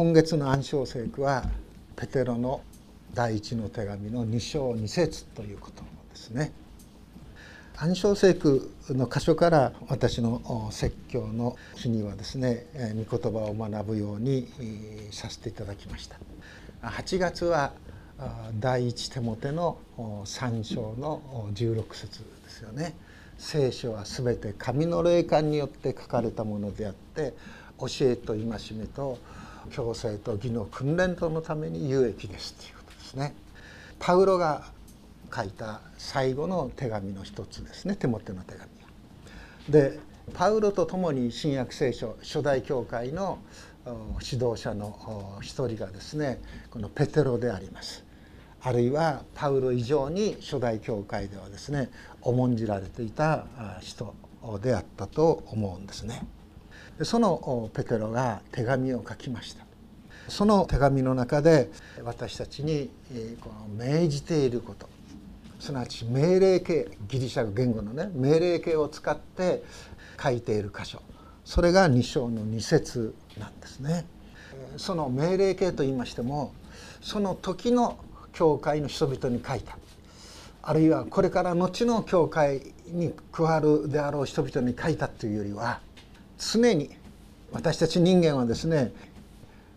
今月の暗唱聖句はペテロの第一の手紙の2章2節ということですね。暗唱聖句の箇所から私の説教の日にはですね御言葉を学ぶようにさせていただきました8月は第一手モての3章の16節ですよね聖書は全て神の霊感によって書かれたものであって教えと戒めと強制と義の訓練とのために有益ですということですね。パウロが書いた最後の手紙の一つですね。手モての手紙でパウロと共に新約聖書初代教会の指導者の一人がですねこのペテロであります。あるいはパウロ以上に初代教会ではですね重んじられていた人であったと思うんですね。そのペテロが手紙を書きました。その手紙の中で私たちにこの命じていることすなわち命令形ギリシャ言語のね命令形を使って書いている箇所それが2章の2節なんですね。その命令形と言いましてもその時の教会の人々に書いたあるいはこれから後の教会に加わるであろう人々に書いたというよりは常に私たち人間はですね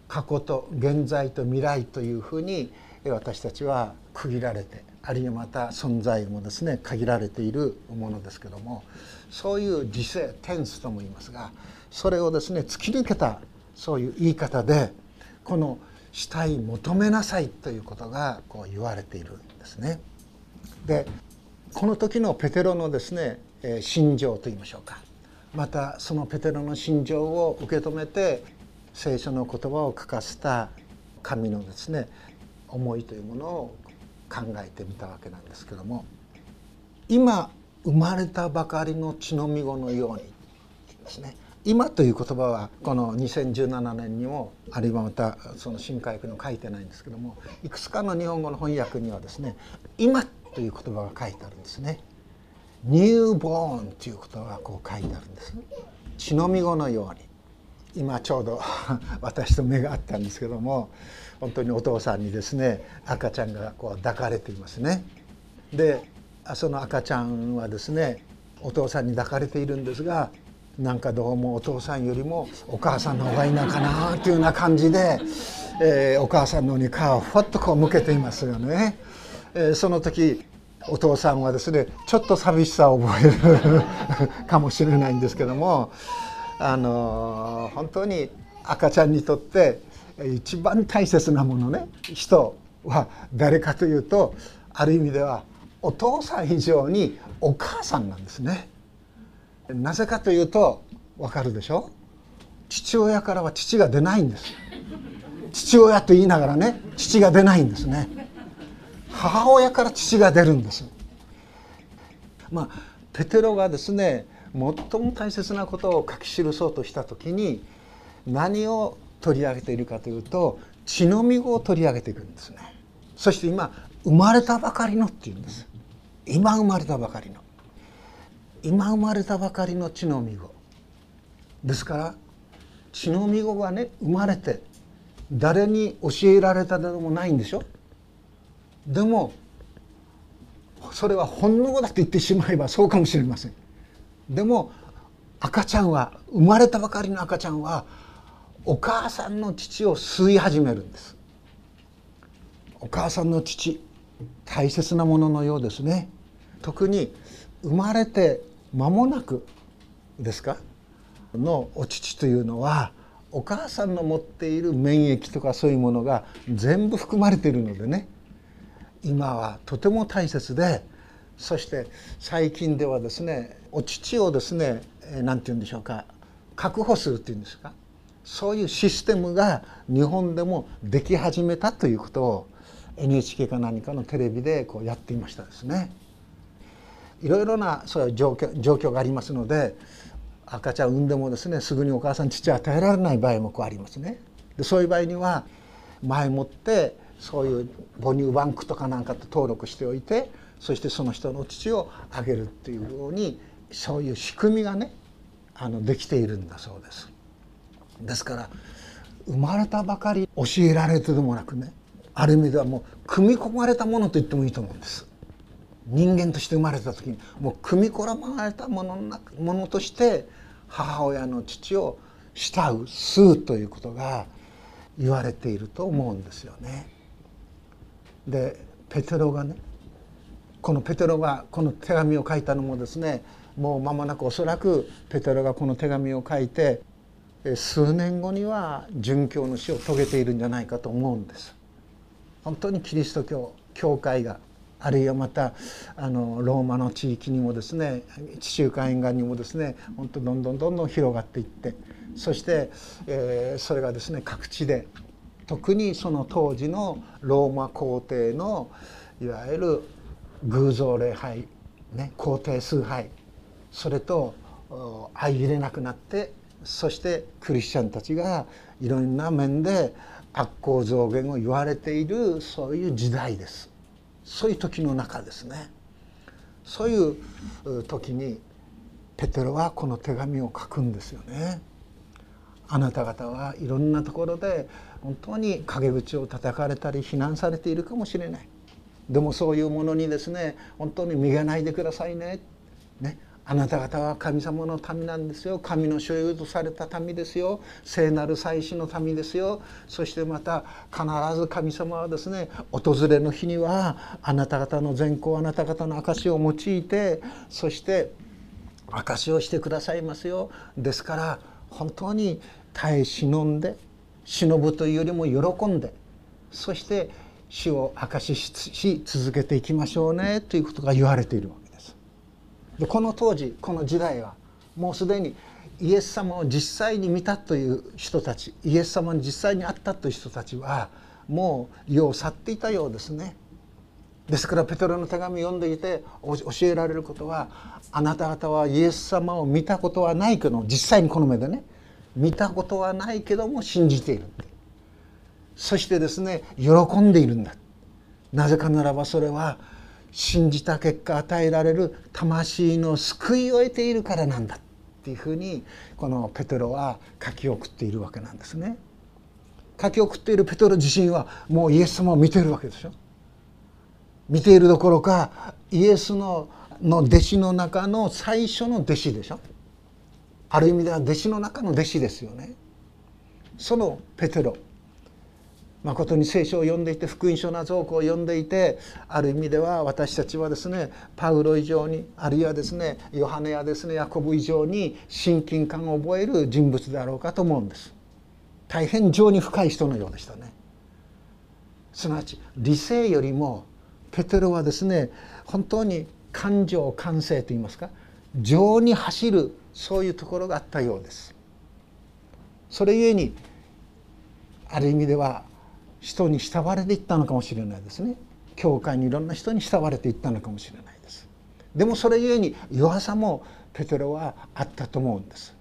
過去と現在と未来というふうに私たちは区切られてあるいはまた存在もですね限られているものですけどもそういう時世テンスとも言いますがそれをですね突き抜けたそういう言い方でこの「したい求めなさいということがこう言われているんですね。でこの時のペテロのですね心情といいましょうかまたそのペテロの心情を受け止めて聖書の言葉を書かせた神のですね思いというものを考えてみたわけなんですけども今生まれたばかりの血のみ子のようにですね今という言葉はこの2017年にもあるいはまたその新海訳の書いてないんですけどもいくつかの日本語の翻訳にはですね今という言葉が書いてあるんですね。ニューボーンという言葉がこう書いてあるんです。血のみ子のように今ちょうど 私と目があったんですけども本当にお父さんにですね赤ちゃんがこう抱かれていますね。でその赤ちゃんはですねお父さんに抱かれているんですがなんかどうもお父さんよりもお母さんの方がいいのかなというような感じで、えー、お母さんの方に顔をふわっとこう向けていますよね。えー、その時お父さんはですねちょっと寂しさを覚えるかもしれないんですけどもあの本当に赤ちゃんにとって一番大切なものね人は誰かというとある意味ではお父さん以上にお母さんなんですね。なぜかというとわかるでしょ？父親からは父が出ないんです。父親と言いながらね父が出ないんですね。母親から父が出るんですまあペテロがですね最も大切なことを書き記そうとした時に何を取り上げているかというと血のみを取り上げていくんですね。そして今生まれたばかりのっていうんです。今生まれたばかりの。今生まれたばかりの血のみ子。ですから血のみ子がね生まれて誰に教えられたでもないんでしょ？でもそれは本能だと言ってしまえばそうかもしれません。でも赤ちゃんは生まれたばかりの赤ちゃんはお母さんの父を吸い始めるんです。お母さんの父大切なもののようですね。特に生まれて間もなくですか？のお乳というのはお母さんの持っている免疫とかそういうものが全部含まれているのでね。今はとても大切でそして最近ではですねお乳をですね何て言うんでしょうか確保するっていうんですかそういうシステムが日本でもでき始めたということを NHK か何かのテレビでこうやっていましたですね。いろいろなそういう状況状況がありますので赤ちゃん産んでもですねすぐにお母さん父与えられない場合もこうありますね。でそういう場合には前もってそういう母乳バンクとかなんかと登録しておいてそしてその人の父をあげるっていうようにそういう仕組みがねあのできているんだそうです。ですから生まれたばかり教えられてでもなくねある意味ではもう組み込まれたものと言ってもいいと思うんです人間として生まれた時にもう組み込まれたものものとして母親の父を慕う吸うということが言われていると思うんですよね。でペテロがねこのペテロがこの手紙を書いたのもですねもう間もなくおそらくペテロがこの手紙を書いて数年後には殉教の死を遂げているんじゃないかと思うんです。本当にキリスト教教会があるいはまたあのローマの地域にもですね地中海沿岸にもですね本当どんどんどんどん広がっていってそして、えー、それがですね各地で特にその当時のローマ皇帝のいわゆる偶像礼拝、ね、皇帝崇拝それと相入れなくなってそしてクリスチャンたちがいろんな面で悪行増減を言われているそういう時代ですそういう時の中ですねそういう時にペテロはこの手紙を書くんですよね。あなた方はいろんなところで本当に陰口を叩かれたり非難されているかもしれない。でもそういうものにですね本当に逃げないでくださいね。ね。あなた方は神様の民なんですよ。神の所有とされた民ですよ。聖なる祭司の民ですよ。そしてまた必ず神様はですね訪れの日にはあなた方の善行あなた方の証を用いてそして証をしてくださいますよ。ですから本当に耐え忍んで忍ぶというよりも喜んでそして死を証しし続けていきましょうねということが言われているわけですこの当時この時代はもうすでにイエス様を実際に見たという人たちイエス様に実際に会ったという人たちはもう世を去っていたようですね。ですからペトロの手紙を読んでいて教えられることはあなた方はイエス様を見たことはないけど実際にこの目でね見たことはないけども信じているそしてですね喜んでいるんだなぜかならばそれは信じた結果与えられる魂の救いを得ているからなんだっていうふうにこのペテロは書き送っているわけなんですね。書き送っているペテロ自身はもうイエス様を見ているわけでしょ。見ているどころかイエスのの弟子の中の最初の弟子でしょ。ある意味では弟子の中の弟子ですよね。そのペテロ。誠に聖書を読んでいて福音書な造句を読んでいてある意味では私たちはですねパウロ以上にあるいはですねヨハネやですねヤコブ以上に親近感を覚える人物であろうかと思うんです。大変情に深い人のようでしたね。すなわち理性よりもペテロはですね本当に感情感性といいますか情に走るそういうところがあったようです。それゆえにある意味では人に慕われていったのかもしれないですね。教会にいろんな人に慕われていったのかもしれないです。でもそれゆえに弱さもペテロはあったと思うんです。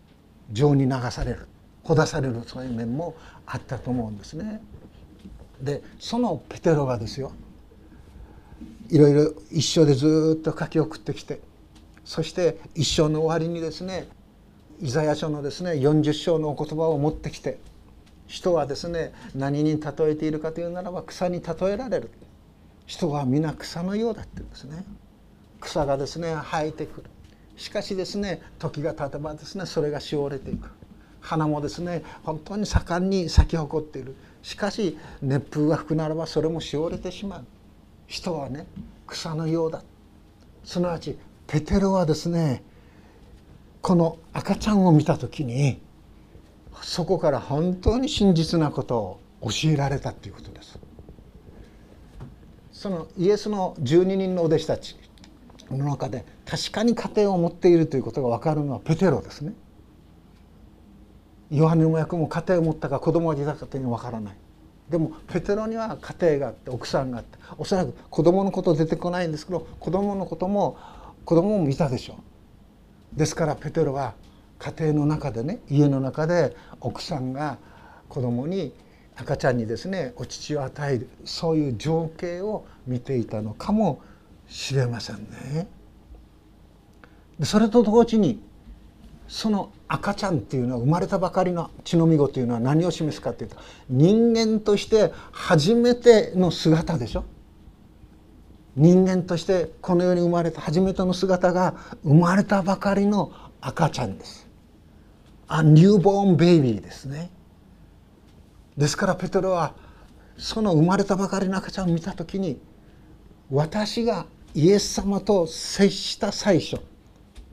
情に流されるほだされるそういう面もあったと思うんですね。でそのペテロがですよいろいろ一生でずっと書き送ってきてそして一生の終わりにですねイザヤ書のですね40章のお言葉を持ってきて人はですね何に例えているかというならば草に例えられる。人は皆草のようだって言うんですね。草がですね生えてくる。しかしですね時が経てばですねそれがしおれていく。花もですね本当に盛んに咲き誇っている。しかし熱風が吹くならばそれもしおれてしまう。人はね草のようだ。すなわちペテロはですねこの赤ちゃんを見た時にそこから本当に真実なことを教えられたっていうことです。そのイエスの12人のお弟子たちの中で確かに家庭を持っているということが分かるのはペテロですね。ヨハネの役も家庭を持ったか子供がいたかというのは分からない。でもペテロには家庭があって奥さんがあっておそらく子供のこと出てこないんですけど子供のことも子供も見たでしょうですからペテロは家庭の中でね家の中で奥さんが子供に赤ちゃんにですねお乳を与えるそういう情景を見ていたのかもしれませんね。それと同時にその赤ちゃんっていうのは生まれたばかりの血のみ子というのは何を示すかっていうと人間として初めての姿でしょ人間としてこの世に生まれた初めての姿が生まれたばかりの赤ちゃんです。あニューボーンベイビーですね。ですからペトロはその生まれたばかりの赤ちゃんを見た時に私がイエス様と接した最初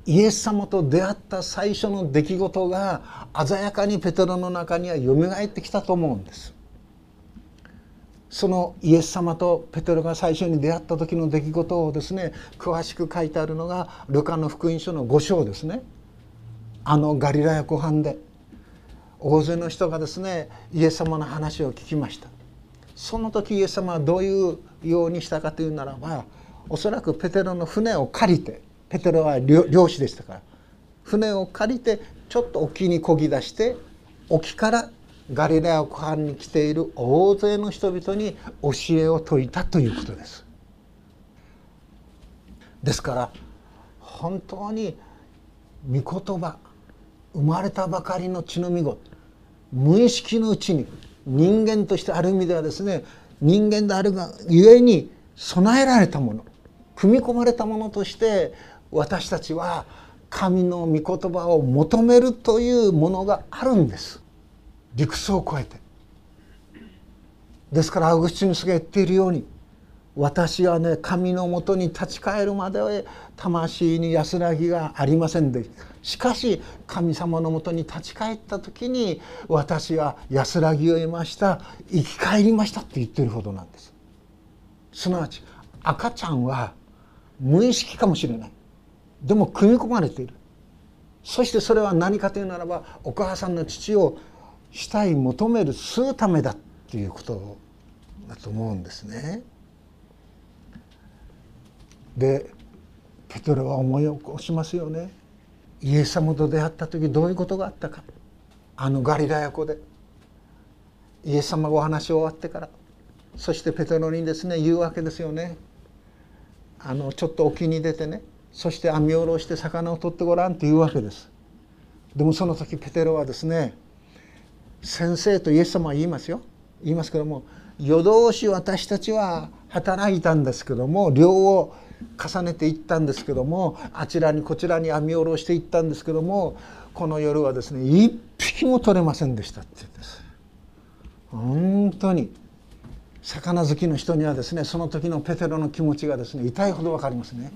イエス様と出会った最初の出来事が鮮やかにペトロの中にはよみがえってきたと思うんです。そのイエス様とペテロが最初に出会った時の出来事をですね詳しく書いてあるのがルカの福音書の5章ですね。あのガリラヤ湖畔で大勢の人がですねイエス様の話を聞きましたその時イエス様はどういうようにしたかというならばおそらくペテロの船を借りてペテロは漁師でしたから船を借りてちょっと沖にこぎ出して沖からガリラヤ湖畔に来ている大勢の人々に教えを説いたということです。ですから本当に御言葉生まれたばかりの血のみ子無意識のうちに人間としてある意味ではですね人間であるがゆえに備えられたもの組み込まれたものとして私たちは神の御言葉を求めるというものがあるんです理屈を超えて。ですからアウグスチヌスが言っているように私はね神のもとに立ち返るまでは魂に安らぎがありませんでしかし神様のもとに立ち返った時に私は安らぎを得ました生き返りましたって言ってるほどなんです。すなわち赤ちゃんは無意識かもしれない。でも組み込まれている。そしてそれは何かというならばお母さんの父をしたい求める吸うためだっていうことだと思うんですね。でペトロは思い起こしますよね。イエス様と出会った時どういうことがあったかあのガリラヤ湖でイエス様がお話終わってからそしてペトロにですね言うわけですよね。あのちょっと沖に出てねそして網を下ろして魚を取ってごらんって言うわけです。でもその時ペテロはですね先生とイエス様は言いますよ。言いますけども夜通し私たちは働いたんですけども漁を重ねていったんですけどもあちらにこちらに網を下ろしていったんですけどもこの夜はですね一匹も取れませんでしたって言うんです。本当に。魚好きの人にはですねその時のペテロの気持ちがですね痛いほど分かりますね。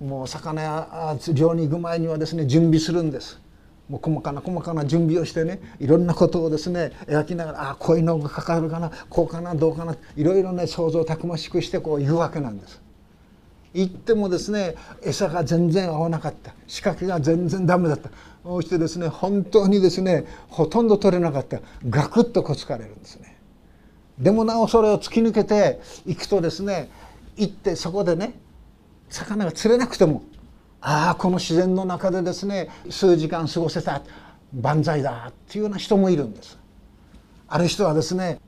もう魚や漁に行く前にはですね準備するんです。もう細かな細かな準備をしてねいろんなことをですね描きながらあこういうのがかかるかなこうかなどうかないろいろね想像をたくましくしてこう言うわけなんです。行ってもですね餌が全然合わなかった仕掛けが全然ダメだったそしてですね本当にですねほとんど取れなかったガクッとこつかれるんですね。でもなおそれを突き抜けていくとですね行ってそこでね魚が釣れなくてもああこの自然の中でですね数時間過ごせた万歳だっていうような人もいるんです。ある人はですね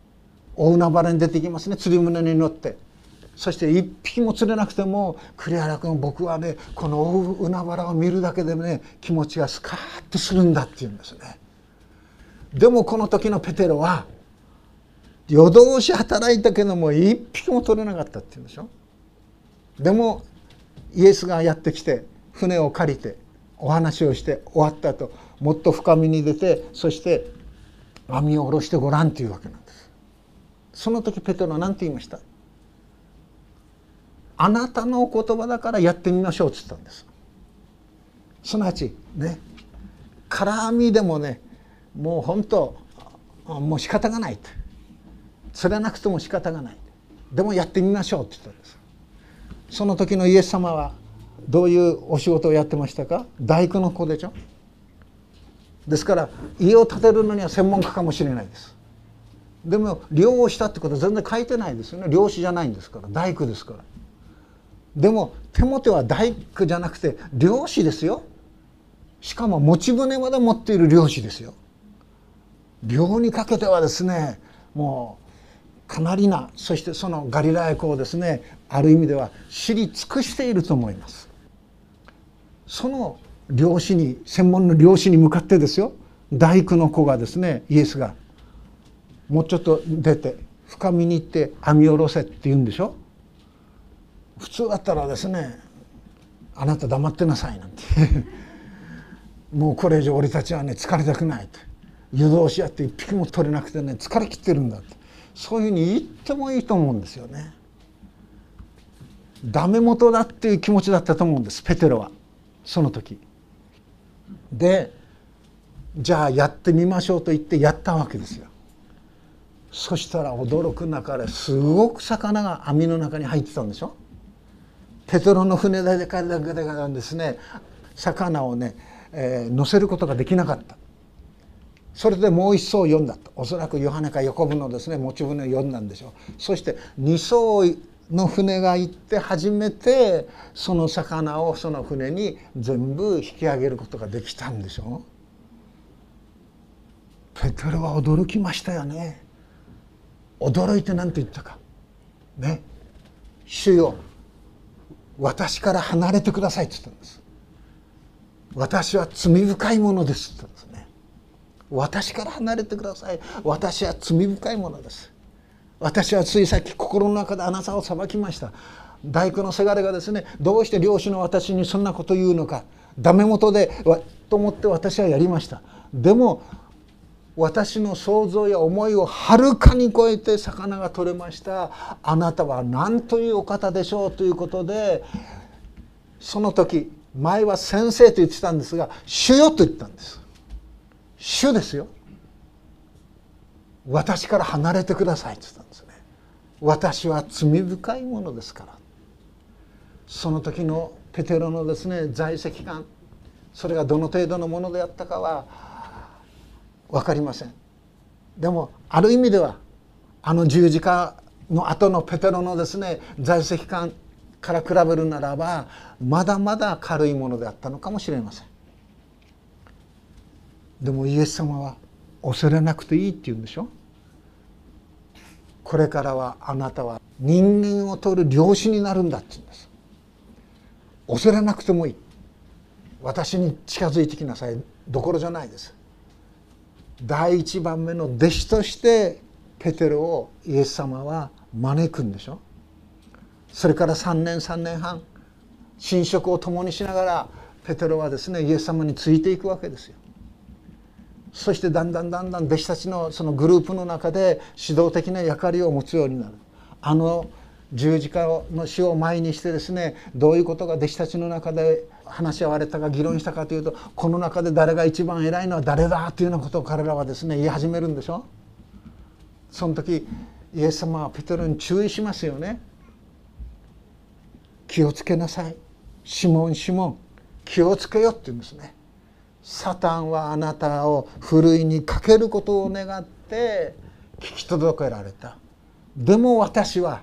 大海原に出てきますね釣り船に乗って。そして一匹も釣れなくても栗原君僕はねこの大海原を見るだけでね気持ちがスカーッとするんだって言うんですね。でもこの時のペテロは夜通し働いたけども一匹も取れなかったって言うんでしょ。でもイエスがやってきて船を借りてお話をして終わった後もっと深みに出てそして網を下ろしてごらんというわけなんです。その時ペテロは何て言いました？あなたのお言葉だからやってみましょうっつったんです。すなわちね空網でもねもう本当もう仕方がないと。釣れなくても仕方がない。でもやってみましょうって言ったんです。その時のイエス様はどういうお仕事をやってましたか？大工の子でしょ？ですから家を建てるのには専門家かもしれないです。でも漁をしたってことは全然書いてないですよね。漁師じゃないんですから。大工ですから。でも手元は大工じゃなくて漁師ですよ。しかも持ち船まで持っている漁師ですよ。漁にかけてはですねもうかなりなそしてそのガリラヤ湖をですねある意味では知り尽くしていると思います。その漁師に専門の漁師に向かってですよ。大工の子がですねイエスがもうちょっと出て深みに行って網下ろせって言うんでしょ普通だったらですねあなた黙ってなさいなんて もうこれ以上俺たちはね疲れたくないって湯通しやって一匹も取れなくてね疲れきってるんだって。そういうふうに言ってもいいと思うんですよね。ダメ元だっていう気持ちだったと思うんですペテロは。その時。でじゃあやってみましょうと言ってやったわけですよ。そしたら驚く中ですごく魚が網の中に入ってたんでしょ。ペトロの船だけがですね。魚をね、えー、乗せることができなかった。それでもう一艘読んだと。おそらくヨハネか横部のですね持ち船を読んだんでしょう。そして二艘の船が行って初めてその魚をその船に全部引き上げることができたんでしょ？うペテロは驚きましたよね。驚いて何て言ったか。ね。主よ私から離れてくださいって言ったんです。私は罪深いものですって言ったんですね。私から離れてください。私は罪深いものです。私はついさっき心の中であなたを裁きました。大工のせがれがですねどうして漁師の私にそんなこと言うのかダメ元でと思って私はやりました。でも私の想像や思いをはるかに超えて魚が取れました。あなたは何というお方でしょうということでその時前は先生と言ってたんですが主よと言ったんです。主ですよ。私から離れてくださいって言ったんですね。私は罪深いものですから。その時のペテロのですね在籍感それがどの程度のものであったかは分かりません。でもある意味ではあの十字架の後のペテロのですね在籍感から比べるならばまだまだ軽いものであったのかもしれません。でもイエス様は恐れなくていいって言うんでしょ？これからはあなたは人間を取る漁師になるんだって言うんです。恐れなくてもいい。私に近づいてきなさい。どころじゃないです。第一番目の弟子としてペテロをイエス様は招くんでしょ。それから3年3年半寝食を共にしながらペテロはですねイエス様についていくわけですよ。そしてだんだんだんだん弟子たちのそのグループの中で指導的な役割を持つようになる。あの十字架の死を前にしてですねどういうことが弟子たちの中で話し合われたか議論したかというとこの中で誰が一番偉いのは誰だというようなことを彼らはですね言い始めるんでしょ。その時イエス様はペテロに注意しますよね。気をつけなさい。シモンシモン気をつけよって言うんですね。サタンはあなたをふるいにかけることを願って聞き届けられた。でも私は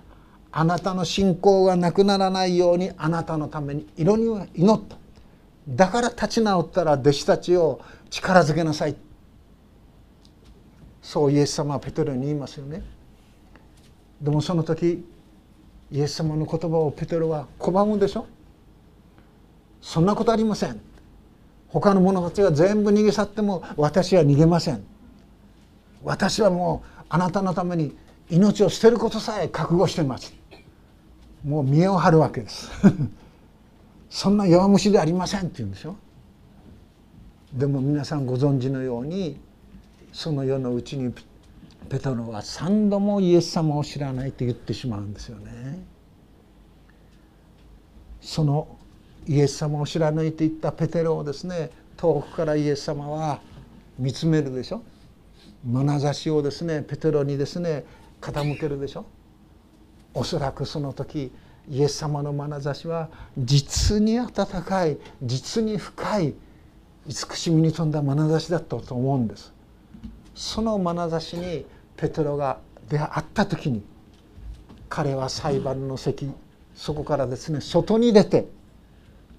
あなたの信仰がなくならないようにあなたのために祈った。だから立ち直ったら弟子たちを力づけなさい。そうイエス様はペテロに言いますよね。でもその時イエス様の言葉をペテロは拒むでしょ。そんなことありません。他の者たちが全部逃げ去っても私は逃げません。私はもうあなたのために命を捨てることさえ覚悟してます。もう見栄を張るわけです。そんな弱虫でありませんって言うんでしょ。でも皆さんご存知のようにその世のうちにペトロは3度もイエス様を知らないと言ってしまうんですよね。そのイエス様を知らないと言ったペテロをですね遠くからイエス様は見つめるでしょ？眼差しをですねペテロにですね傾けるでしょ？おそらくその時イエス様の眼差しは実に温かい実に深い慈しみに富んだ眼差しだったと思うんです。その眼差しにペテロが出会った時に彼は裁判の席そこからですね外に出て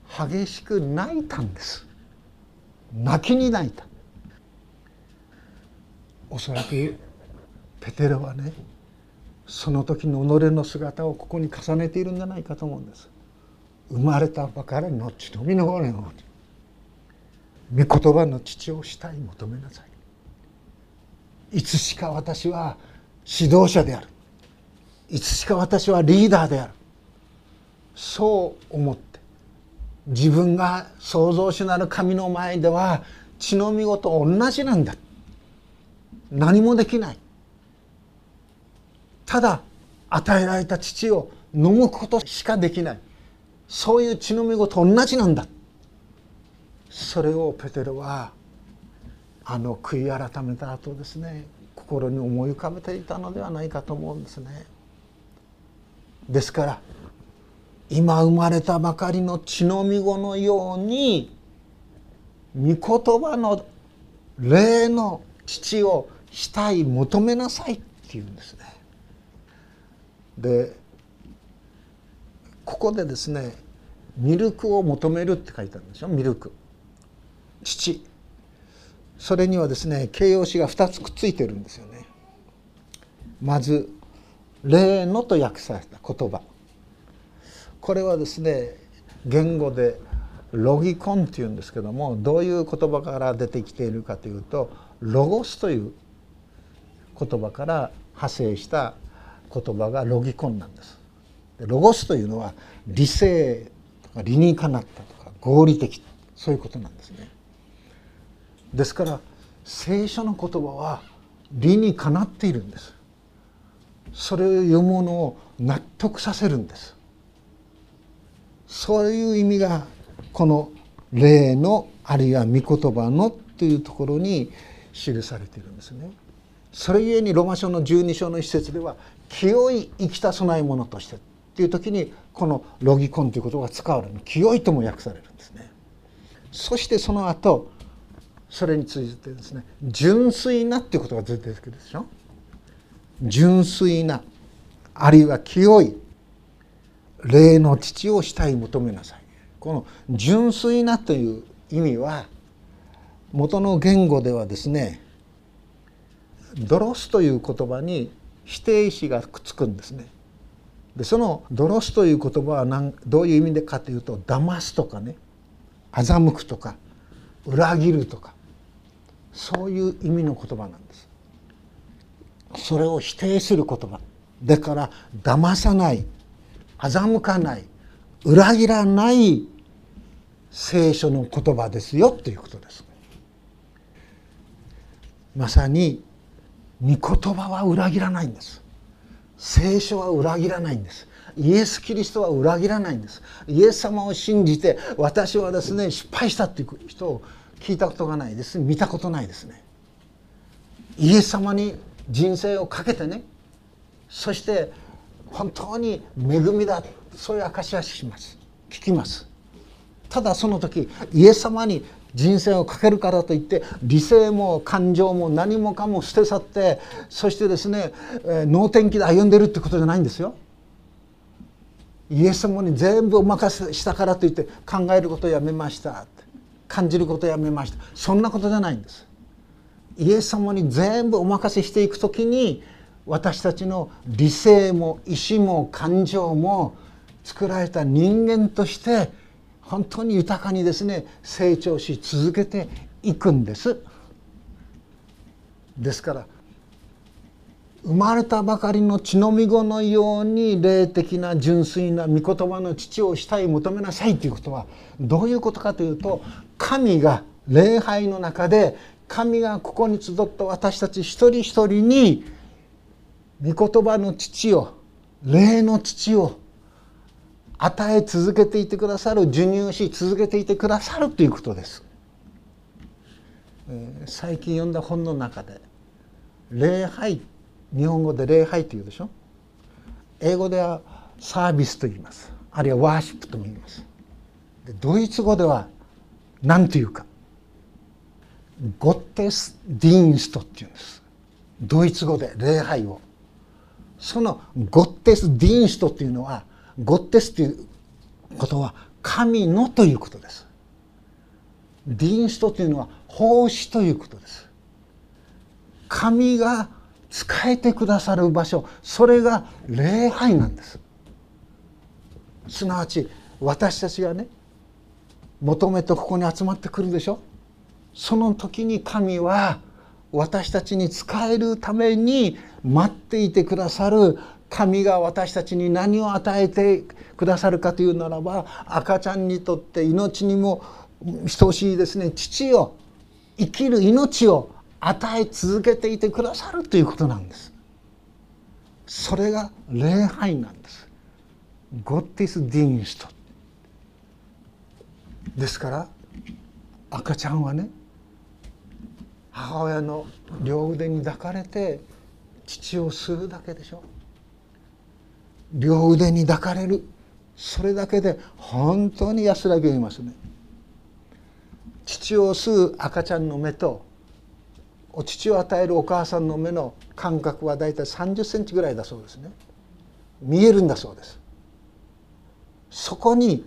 激しく泣いたんです。泣きに泣いた。おそらくペテロはねその時の己の姿をここに重ねているんじゃないかと思うんです。生まれたばかりの血のみの骨を御言葉の父をしたい求めなさい。いつしか私は指導者である。いつしか私はリーダーである。そう思って自分が創造主なる神の前では血のみ事同じなんだ。何もできない。ただ与えられた父を飲むことしかできない。そういう血のみ事同じなんだ。それをペテロはあの悔い改めた後ですね心に思い浮かべていたのではないかと思うんですね。ですから今生まれたばかりの血のみ子のように御言葉の霊の父をしたい求めなさいっていうんですね。でここでですねミルクを求めるって書いてあるんでしょミルク父それにはですね形容詞が2つくっついてるんですよね。まず「霊の」と訳された言葉これはですね言語でロギコンっていうんですけどもどういう言葉から出てきているかというとロゴスという言葉から派生した言葉がロギコンなんです。ロゴスというのは理性とか理にかなったとか合理的そういうことなんですね。ですから聖書の言葉は理にかなっているんです。それを読むものを納得させるんです。そういう意味がこの「霊の」あるいは「御言葉の」というところに記されているんですね。それゆえにロマ書の12章の一節では「清い生きた供え物として」っていう時にこの「ロギコン」という言葉が使われる清いとも訳されるんですね。そしてその後それについてですね「純粋な」っていうことが出てくるでしょ。純粋なあるいは清い霊の父をしたい求めなさいこの純粋なという意味は元の言語ではですねドロスという言葉に否定詞がくっつくんですね。でそのドロスという言葉は何どういう意味でかというと騙すとかね欺くとか裏切るとかそういう意味の言葉なんです。それを否定する言葉だから騙さない欺かない裏切らない聖書の言葉ですよということです。まさに御言葉は裏切らないんです。聖書は裏切らないんです。イエス・キリストは裏切らないんです。イエス様を信じて私はですね失敗したっていう人を聞いたことがないです見たことないですね。イエス様に人生をかけてねそして本当に恵みだそういう証しはします聞きますただその時イエス様に人生をかけるからといって理性も感情も何もかも捨て去ってそしてですね、え能天気で歩んでるってことじゃないんですよ。イエス様に全部お任せしたからといって考えることをやめました感じることをやめましたそんなことじゃないんです。イエス様に全部お任せしていく時に私たちの理性も意志も感情も作られた人間として本当に豊かにですね成長し続けていくんです。ですから生まれたばかりの血のみ子のように霊的な純粋な御言葉の父をしたい求めなさいということはどういうことかというと神が礼拝の中で神がここに集った私たち一人一人に御言葉の父を霊の父を与え続けていてくださる授乳し続けていてくださるということです。えー、最近読んだ本の中で「礼拝」日本語で「礼拝」というでしょ？英語では「サービス」と言いますあるいは「ワーシップ」とも言います。でドイツ語では何というか「ゴッテス・ディーンスト」っていうんですドイツ語で礼拝をそのゴッテス・ディンストっていうのはゴッテスということは神のということです。ディンストというのは奉仕ということです。神が使えてくださる場所それが礼拝なんです。すなわち私たちがね求めてここに集まってくるでしょその時に神は私たちに仕えるために待っていてくださる神が私たちに何を与えてくださるかというならば赤ちゃんにとって命にも等しいですね父を生きる命を与え続けていてくださるということなんです。それが礼拝なんです。ゴッティス・ディンストですから赤ちゃんはね母親の両腕に抱かれて父を吸うだけでしょ。両腕に抱かれる。それだけで本当に安らぎをいますね。父を吸う赤ちゃんの目とお乳を与えるお母さんの目の間隔はだいたい30センチぐらいだそうですね。見えるんだそうです。そこに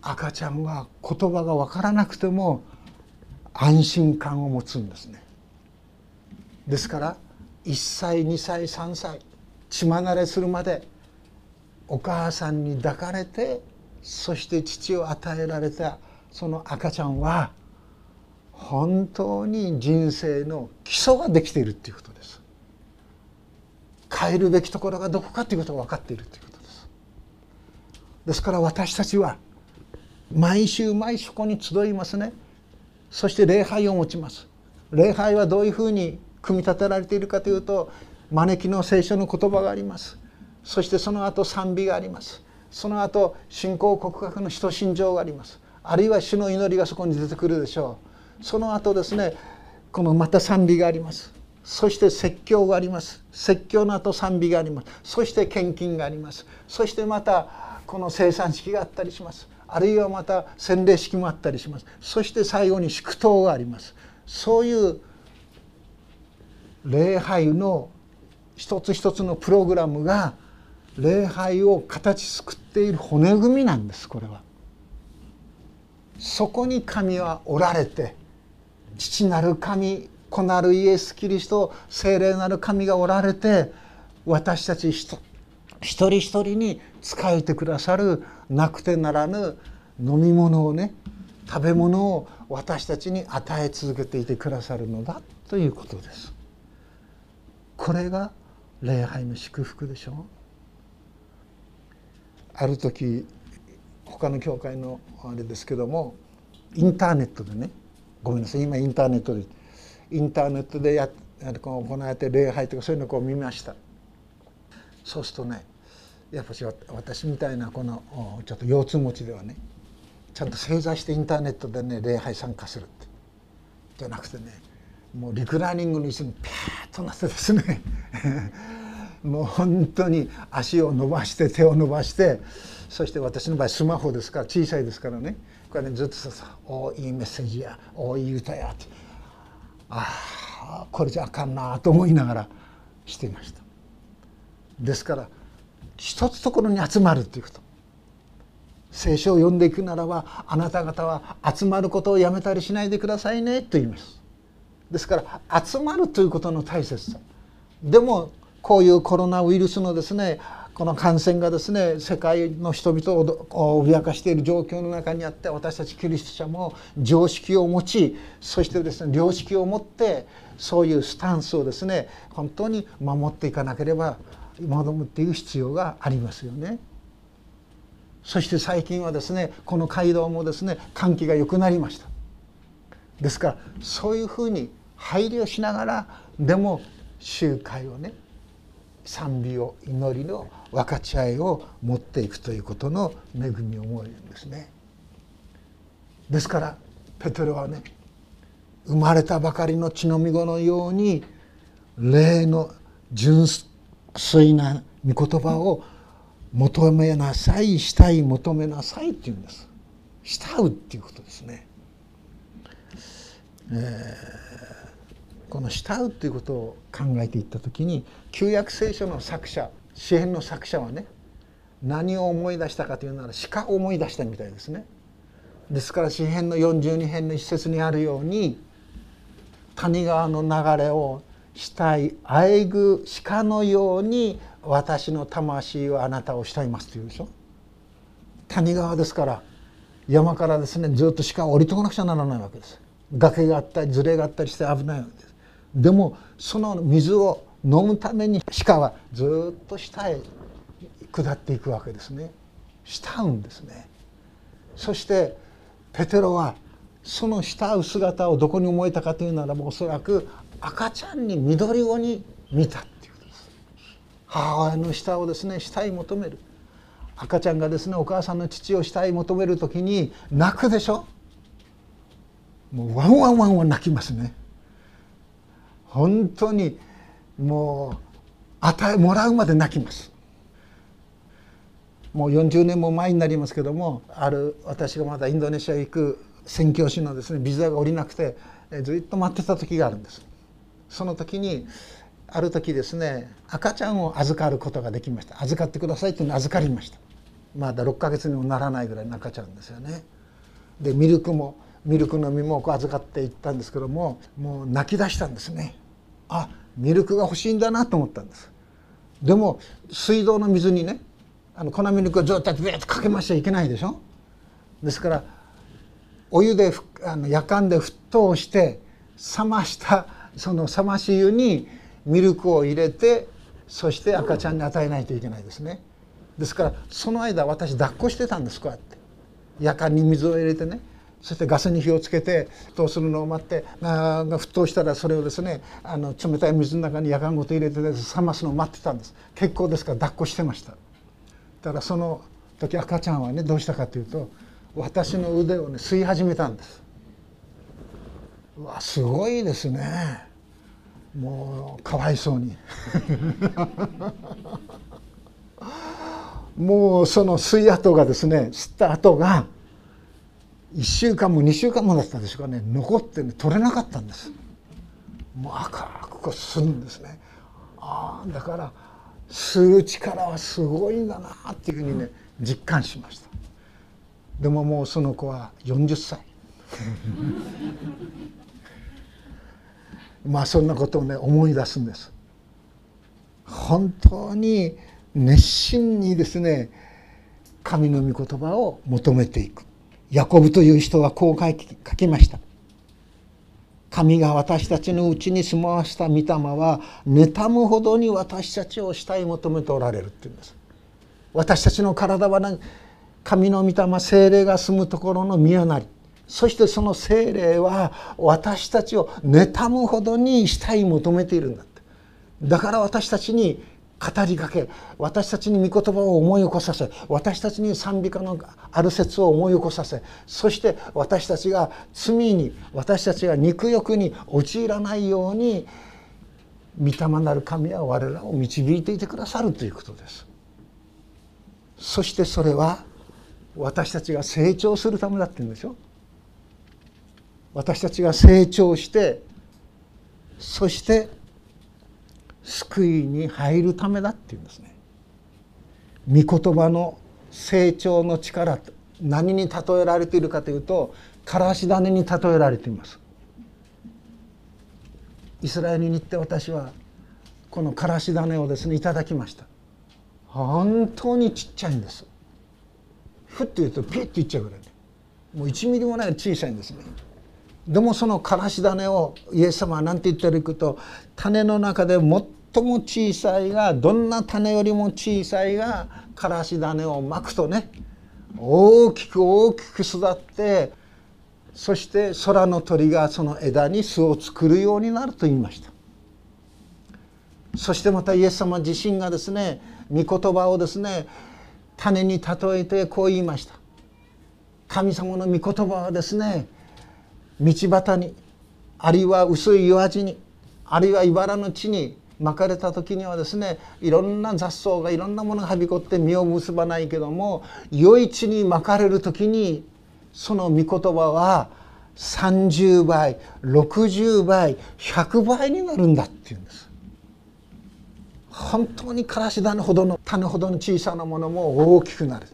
赤ちゃんは言葉が分からなくても安心感を持つんですね。ですから1歳2歳3歳血離れするまでお母さんに抱かれてそして父を与えられたその赤ちゃんは本当に人生の基礎ができているっていうことです。変えるべきところがどこかということが分かっているということです。ですから私たちは毎週毎週ここに集いますね。そして礼拝を持ちます。礼拝はどういうふうに組み立てられているかというと招きの聖書の言葉があります。そしてその後賛美があります。その後信仰告白の使徒信条があります。あるいは主の祈りがそこに出てくるでしょう。その後ですねこのまた賛美があります。そして説教があります。説教の後賛美があります。そして献金があります。そしてまたこの生産式があったりします。あるいはまた洗礼式もあったりします。そして最後に祝祷があります。そういう礼拝の一つ一つのプログラムが礼拝を形作っている骨組みなんですこれは。そこに神はおられて父なる神子なるイエス・キリスト聖霊なる神がおられて私たち一人一人に仕えてくださるなくてならぬ飲み物をね食べ物を私たちに与え続けていてくださるのだということです。これが礼拝の祝福でしょ？う。ある時他の教会のあれですけどもインターネットでね。ごめんなさい今インターネットで。インターネットでや行われて礼拝とかそういうのを見ました。そうするとねやっぱし私みたいなこのちょっと腰痛持ちではねちゃんと正座してインターネットでね礼拝参加するって。じゃなくてねもうリクライニングにしてピャーッとなってですね。もう本当に足を伸ばして手を伸ばしてそして私の場合スマホですから小さいですからね。これねずっとさ「おいいメッセージやおいい歌や」ってああこれじゃあかんなと思いながらしていました。ですから一つところに集まるということ。聖書を読んでいくならばあなた方は集まることをやめたりしないでくださいねと言います。ですから集まるということの大切さでもこういうコロナウイルスのですねこの感染がですね世界の人々を脅かしている状況の中にあって私たちキリスト者も常識を持ちそしてですね良識を持ってそういうスタンスをですね本当に守っていかなければ戻るっていう必要がありますよね。そして最近はですねこの街道もですね換気が良くなりましたですからそういうふうに配慮しながらでも集会をね賛美を祈りの分かち合いを持っていくということの恵みを思えるんですね。ですからペテロはね生まれたばかりの血のみ子のように霊の純粋な御言葉を求めなさいしたい求めなさいっていうんです慕うっていうことですね、えー、この慕うっていうことを考えていった時に旧約聖書の作者詩篇の作者はね何を思い出したかというなら鹿を思い出したみたいですね。ですから詩篇の42編の一節にあるように谷川の流れをしたいあえぐ鹿のように私の魂はあなたを慕いますと言うでしょ。谷川ですから山からですねずっと鹿を降りてこなくちゃならないわけです。崖があったりずれがあったりして危ないわけです。でもその水を飲むために鹿はずっと下へ下っていくわけですね。慕うんですね。そしてペテロはその慕う姿をどこに思えたかというならばおそらく赤ちゃんに緑子に見たっていうことです。母親の舌をですね慕い求める。赤ちゃんがですねお母さんの父を慕い求める時に泣くでしょ？もうワンワンワンワン泣きますね。本当にもう与えもらうまで泣きます。もう40年も前になりますけどもある私がまだインドネシアへ行く宣教師のですねビザが下りなくてずっと待ってた時があるんです。その時にある時ですね赤ちゃんを預かることができました。預かってくださいというのを預かりました。まだ6ヶ月にもならないぐらいの赤ちゃんですよね。でミルクもミルクの実もこう預かっていったんですけどももう泣き出したんですね。あミルクが欲しいんだなと思ったんです。でも水道の水にねあの粉ミルクをずっとビーッとかけましちゃいけないでしょ？ですからお湯であの夜間で沸騰して冷ましたその冷まし湯にミルクを入れてそして赤ちゃんに与えないといけないですね。ですからその間私抱っこしてたんですこうやって。夜間に水を入れてね。そしてガスに火をつけて沸騰するのを待ってが沸騰したらそれをですねあの冷たい水の中に夜間ごと入れて冷ますのを待ってたんです。結構ですから抱っこしてました。だからその時赤ちゃんはねどうしたかというと私の腕をね吸い始めたんです。うわすごいですね。もうかわいそうに。もうその吸い跡がですね吸った跡が1週間も2週間もだったでしょうかね残ってね取れなかったんです。もう赤くこう吸うんですね。ああだから吸う力はすごいんだなっていうふうにね実感しました。でももうその子は40歳。まあそんなことをね思い出すんです。本当に熱心にですね神の御言葉を求めていく。ヤコブという人はこう書きました。神が私たちのうちに住まわした御霊は妬むほどに私たちを慕い求めておられるっていうんです。私たちの体は神の御霊精霊が住むところの宮なり。そしてその精霊は私たちを妬むほどに慕い求めているんだって。だから私たちに語りかけ私たちに御言葉を思い起こさせ私たちに賛美歌のある説を思い起こさせそして私たちが罪に私たちが肉欲に陥らないように御霊なる神は我らを導いていてくださるということです。そしてそれは私たちが成長するためだって言うんでしょ私たちが成長してそして救いに入るためだっていうんですね。御言葉の成長の力何に例えられているかというとからし種に例えられています。イスラエルに行って私はこのからし種をですねいただきました。本当にちっちゃいんです。ふって言うとピッていっちゃうぐらい。もう1ミリもない小さいんですね。でもそのからし種をイエス様は何て言ってるかと種の中で最も小さいがどんな種よりも小さいがからし種をまくとね大きく大きく育ってそして空の鳥がその枝に巣を作るようになると言いました。そしてまたイエス様自身がですね御言葉をですね種に例えてこう言いました。神様の御言葉はですね道端にあるいは薄い岩地にあるいは茨の地に巻かれた時にはですねいろんな雑草がいろんなものがはびこって実を結ばないけども良い地に巻かれる時にその御言葉は30倍60倍100倍になるんだっていうんです。本当にからし種ほどの種ほどの小さなものも大きくなる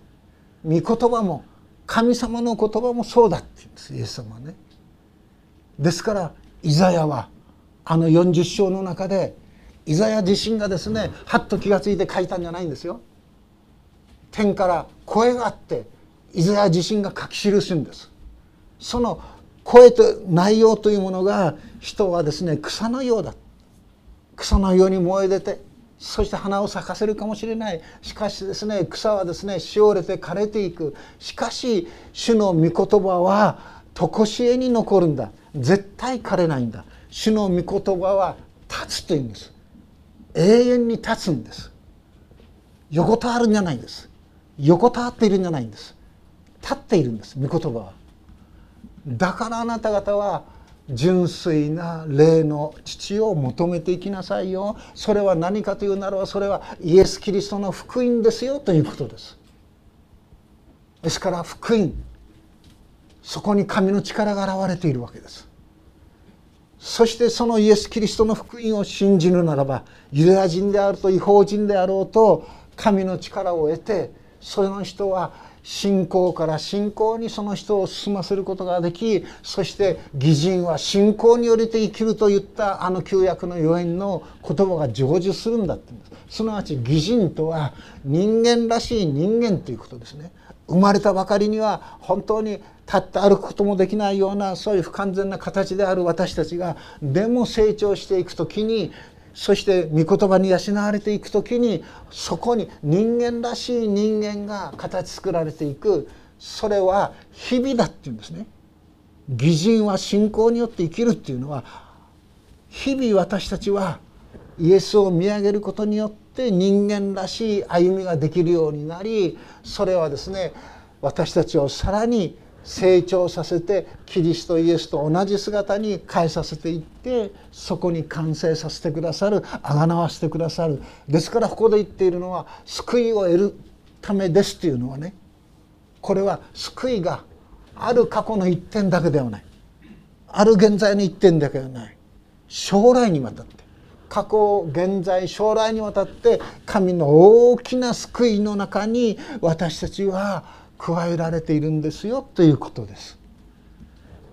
御言葉も神様の言葉もそうだって言うんですイエス様はね。ですからイザヤはあの40章の中でイザヤ自身がですねはっと気が付いて書いたんじゃないんですよ。天から声があってイザヤ自身が書き記すんです。その声と内容というものが人はですね草のようだ草のように燃え出てそして花を咲かせるかもしれないしかしですね草はですねしおれて枯れていくしかし主の御言葉は常しえに残るんだ絶対枯れないんだ。主の御言葉は立つというんです。永遠に立つんです。横たわるんじゃないんです。横たわっているんじゃないんです。立っているんです御言葉は。だからあなた方は純粋な霊の父を求めていきなさいよ。それは何かというならばそれはイエス・キリストの福音ですよということです。ですから福音。そこに神の力が現れているわけです。そしてそのイエス・キリストの福音を信じるならばユダヤ人であると違法人であろうと神の力を得てその人は信仰から信仰にその人を進ませることができそして義人は信仰によりて生きるといったあの旧約の予言の言葉が成就するんだって言うす。すなわち義人とは人間らしい人間ということですね。生まれたばかりには本当に立って歩くこともできないようなそういう不完全な形である私たちがでも成長していく時にそして御言葉に養われていく時にそこに人間らしい人間が形作られていくそれは日々だっていうんですね。義人は信仰によって生きるっていうのは日々私たちはイエスを見上げることによって人間らしい歩みができるようになりそれはですね私たちをさらに成長させてキリストイエスと同じ姿に変えさせていってそこに完成させてくださるあがなわせてくださる。ですからここで言っているのは救いを得るためですっていうのはねこれは救いがある過去の一点だけではない。ある現在の一点だけではない。将来にわたって。過去現在将来にわたって神の大きな救いの中に私たちは加えられているんですよということです。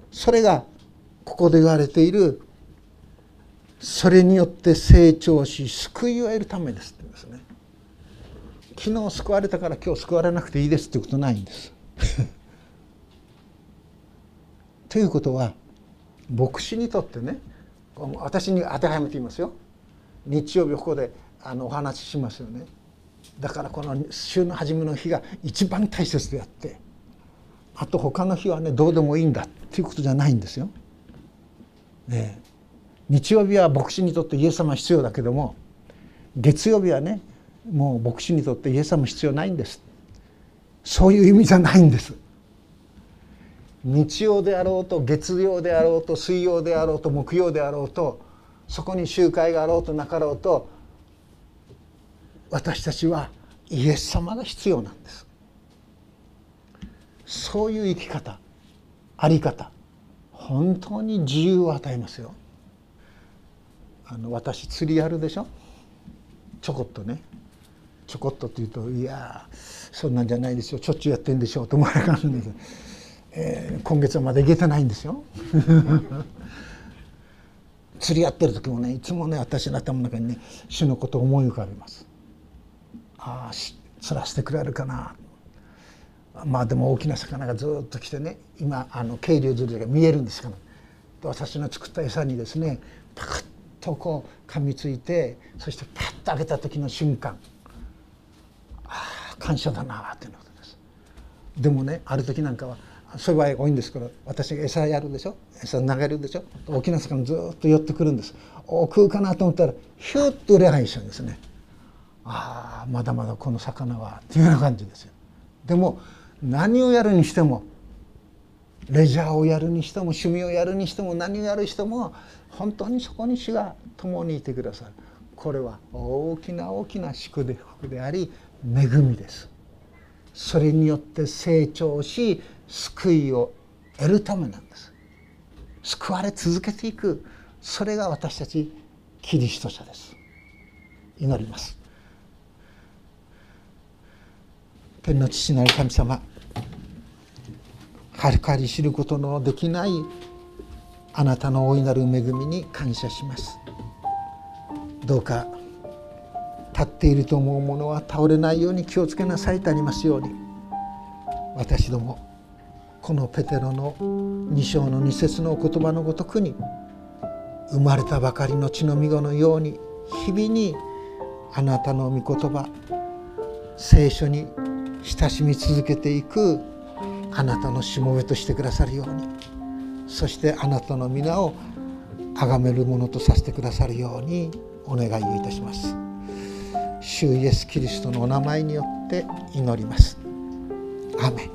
それがここで言われているそれによって成長し救いを得るためですってですね昨日救われたから今日救われなくていいですってことないんです。ということは牧師にとってね私に当てはめていますよ日曜日ここであのお話ししますよね。だからこの週の初めの日が一番大切であってあと他の日はねどうでもいいんだっていうことじゃないんですよ。ね、日曜日は牧師にとってイエス様必要だけども月曜日はねもう牧師にとってイエス様必要ないんです。そういう意味じゃないんです。日曜であろうと月曜であろうと水曜であろうと木曜であろうとそこに集会があろうとなかろうと私たちはイエス様が必要なんです。そういう生き方あり方本当に自由を与えますよ。あの私釣りやるでしょ？ちょこっとね。ちょこっとって言うといやそんなんじゃないですよ。しょっちゅうやってんでしょうと思われるんです、えー、今月はまだ行けてないんですよ。釣りやってる時もねいつもね私の頭の中にね主のことを思い浮かべます。ああ釣らせてくれるかな。まあでも大きな魚がずっと来てね今あの渓流釣りが見えるんですから私の作った餌にですねパカッとこう噛みついてそしてパッと開けた時の瞬間ああ感謝だなっていうことです。でもねある時なんかはそういう場合が多いんですけど私が餌やるでしょ？餌投げるでしょ？大きな魚ずっと寄ってくるんです。お食うかなと思ったらヒュッと裏返しちゃうんですね。ああまだまだこの魚はっていうような感じですよ。でも何をやるにしてもレジャーをやるにしても趣味をやるにしても何をやるにしても本当にそこに主が共にいてくださる。これは大きな大きな祝福であり恵みです。それによって成長し救いを得るためなんです。救われ続けていく。それが私たちキリスト者です。祈ります。天の父なる神様はるかに知ることのできないあなたの大いなる恵みに感謝します。どうか立っていると思うものは倒れないように気をつけなさいとありますように。私どもこのペテロの2章の2節のお言葉のごとくに生まれたばかりの血のみ子のように日々にあなたの御言葉聖書に親しみ続けていくあなたのしもべとしてくださるように。そしてあなたの皆を崇めるものとさせてくださるようにお願いをいたします。主イエス・キリストのお名前によって祈ります。アメ